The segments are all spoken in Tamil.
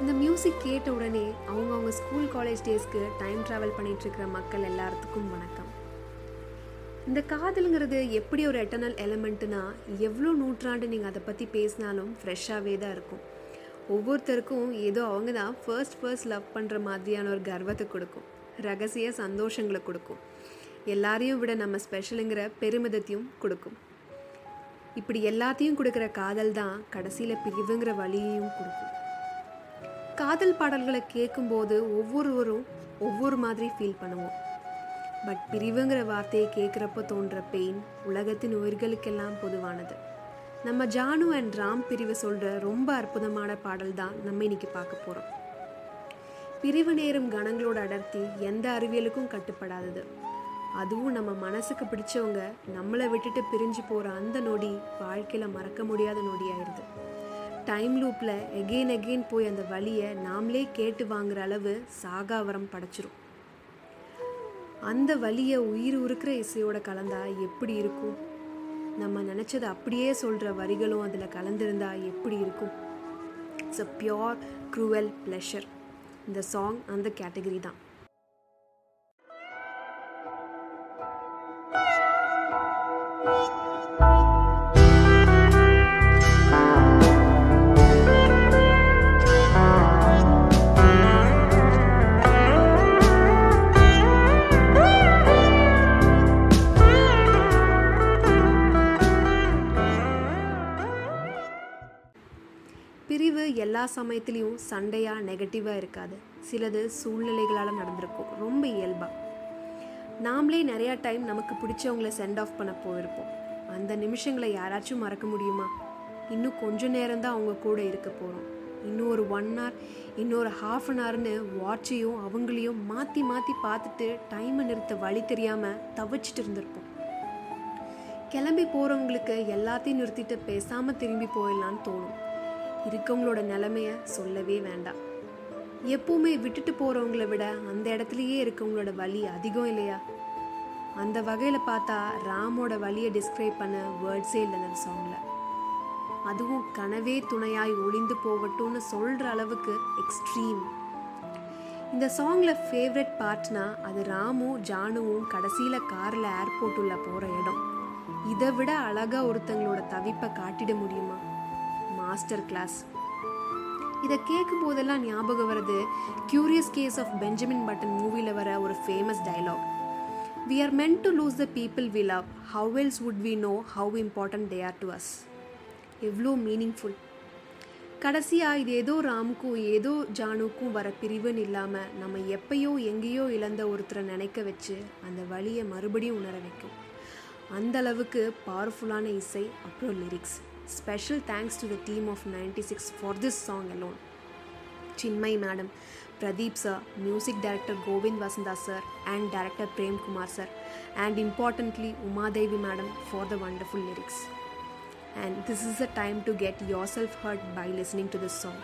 இந்த மியூசிக் கேட்ட உடனே அவங்கவுங்க ஸ்கூல் காலேஜ் டேஸ்க்கு டைம் ட்ராவல் பண்ணிகிட்ருக்கிற மக்கள் எல்லாத்துக்கும் வணக்கம். இந்த காதலுங்கிறது எப்படி ஒரு எட்டர்னல் எலமெண்ட்டுனா எவ்வளோ நூற்றாண்டு நீங்கள் அதை பற்றி பேசினாலும் ஃப்ரெஷ்ஷாகவே தான் இருக்கும். ஒவ்வொருத்தருக்கும் ஏதோ அவங்க தான் ஃபர்ஸ்ட் ஃபர்ஸ்ட் லவ் பண்ணுற மாதிரியான ஒரு கர்வத்தை கொடுக்கும். ரகசிய சந்தோஷங்களை கொடுக்கும். எல்லாரையும் விட நம்ம ஸ்பெஷலுங்கிற பெருமிதத்தையும் கொடுக்கும். இப்படி எல்லாத்தையும் கொடுக்குற காதல் தான் கடைசியில் பிரிவுங்கிற வழியையும் கொடுக்கும். காதல் பாடல்களை கேட்கும்போது ஒவ்வொருவரும் ஒவ்வொரு மாதிரி ஃபீல் பண்ணுவோம். பட் பிரிவுங்கிற வார்த்தையை கேட்குறப்ப தோன்ற பெயின் உலகத்தின் உயிர்களுக்கெல்லாம் பொதுவானது. நம்ம ஜானு அண்ட் ராம் பிரிவு சொல்கிற ரொம்ப அற்புதமான பாடல் தான் நம்ம இன்னைக்கு பார்க்க போகிறோம் பிரிவு நேரும் கணங்களோட அடர்த்தி எந்த அறிவியலுக்கும் கட்டுப்படாதது. அதுவும் நம்ம மனசுக்கு பிடிச்சவங்க நம்மளை விட்டுட்டு பிரிஞ்சு போகிற அந்த நொடி வாழ்க்கையில் மறக்க முடியாத நொடி ஆயிடுது டைம் லூப்பில் எகெயின் எகெயின் போய் அந்த வழியை நாமளே கேட்டு வாங்குற அளவு சாகாவரம் படைச்சிரும். அந்த வழியை உயிர் உருக்கிற இசையோட கலந்தா எப்படி இருக்கும்? நம்ம நினச்சதை அப்படியே சொல்கிற வரிகளும் அதில் கலந்திருந்தா எப்படி இருக்கும்? It's a pure cruel pleasure இந்த சாங் அந்த கேட்டகரி தான். எல்லா சமயத்துலேயும் சண்டையாக நெகட்டிவாக இருக்காது. சிலது சூழ்நிலைகளால் நடந்திருக்கும். ரொம்ப இயல்பாக நாமளே நிறையா டைம் நமக்கு பிடிச்சவங்கள சென்ட் ஆஃப் பண்ண போயிருப்போம். அந்த நிமிஷங்களை யாராச்சும் மறக்க முடியுமா? இன்னும் கொஞ்ச நேரம் தான் அவங்க கூட இருக்க போகிறோம் இன்னும் ஒரு ஒன் ஹவர் இன்னொரு ஹாஃப் அன் ஹவர்னு வாட்சையும் அவங்களையும் மாற்றி மாற்றி பார்த்துட்டு டைமை நிறுத்த வழி தெரியாமல் தவிச்சிட்டு இருந்திருப்போம். கிளம்பி போகிறவங்களுக்கு எல்லாத்தையும் நிறுத்திட்டு பேசாமல் திரும்பி போயிடலான்னு தோணும். இருக்கவங்களோட நிலமைய சொல்லவே வேண்டாம். எப்பவுமே விட்டுட்டு போகிறவங்கள விட அந்த இடத்துலையே இருக்கவங்களோட வலி அதிகம் இல்லையா? அந்த வகையில் பார்த்தா ராமோட வலியை டிஸ்கிரைப் பண்ண வேர்ட்ஸே இல்லை அந்த சாங்கில் அதுவும் கனவே துணையாய் ஒளிந்து போகட்டும்னு சொல்கிற அளவுக்கு எக்ஸ்ட்ரீம் இந்த சாங்கில் ஃபேவரட் பார்ட்னா அது ராமும் ஜானுவும் கடைசியில் காரில் ஏர்போர்ட் உள்ள போகிற இடம். இதை விட அழகாக ஒருத்தங்களோட தவிப்பை காட்டிட முடியுமா? Master class. இதை கேட்கும் போதெல்லாம் ஞாபகம் வருது curious case of Benjamin Button மூவியில் வர ஒரு famous dialogue we are meant to lose the people we love how else would we know how important they are to us எவ்வளோ மீனிங்ஃபுல் கடைசியாக இது ஏதோ ராமுக்கும் ஏதோ ஜானுக்கும் வர பிரிவுன்னு இல்லாமல் நம்ம எப்பயோ எங்கேயோ இழந்த ஒருத்தரை நினைக்க வச்சு அந்த வழியை மறுபடியும் உணர வைக்கும். அந்த அளவுக்கு பவர்ஃபுல்லான இசை அப்புறம் lyrics special thanks to the team of ninety six for this song alone Chinmayi madam Pradeep sir music director Govind Vasantha sir and director Prem Kumar sir and importantly Umadevi madam for the wonderful lyrics and this is a time to get your self hurt by listening to this song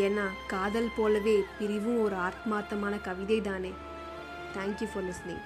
ஏன்னா காதல் போலவே பிரிவும் ஒரு ஆத்மார்த்தமான கவிதை தானே தேங்க்யூ ஃபார் லிஸ்னிங்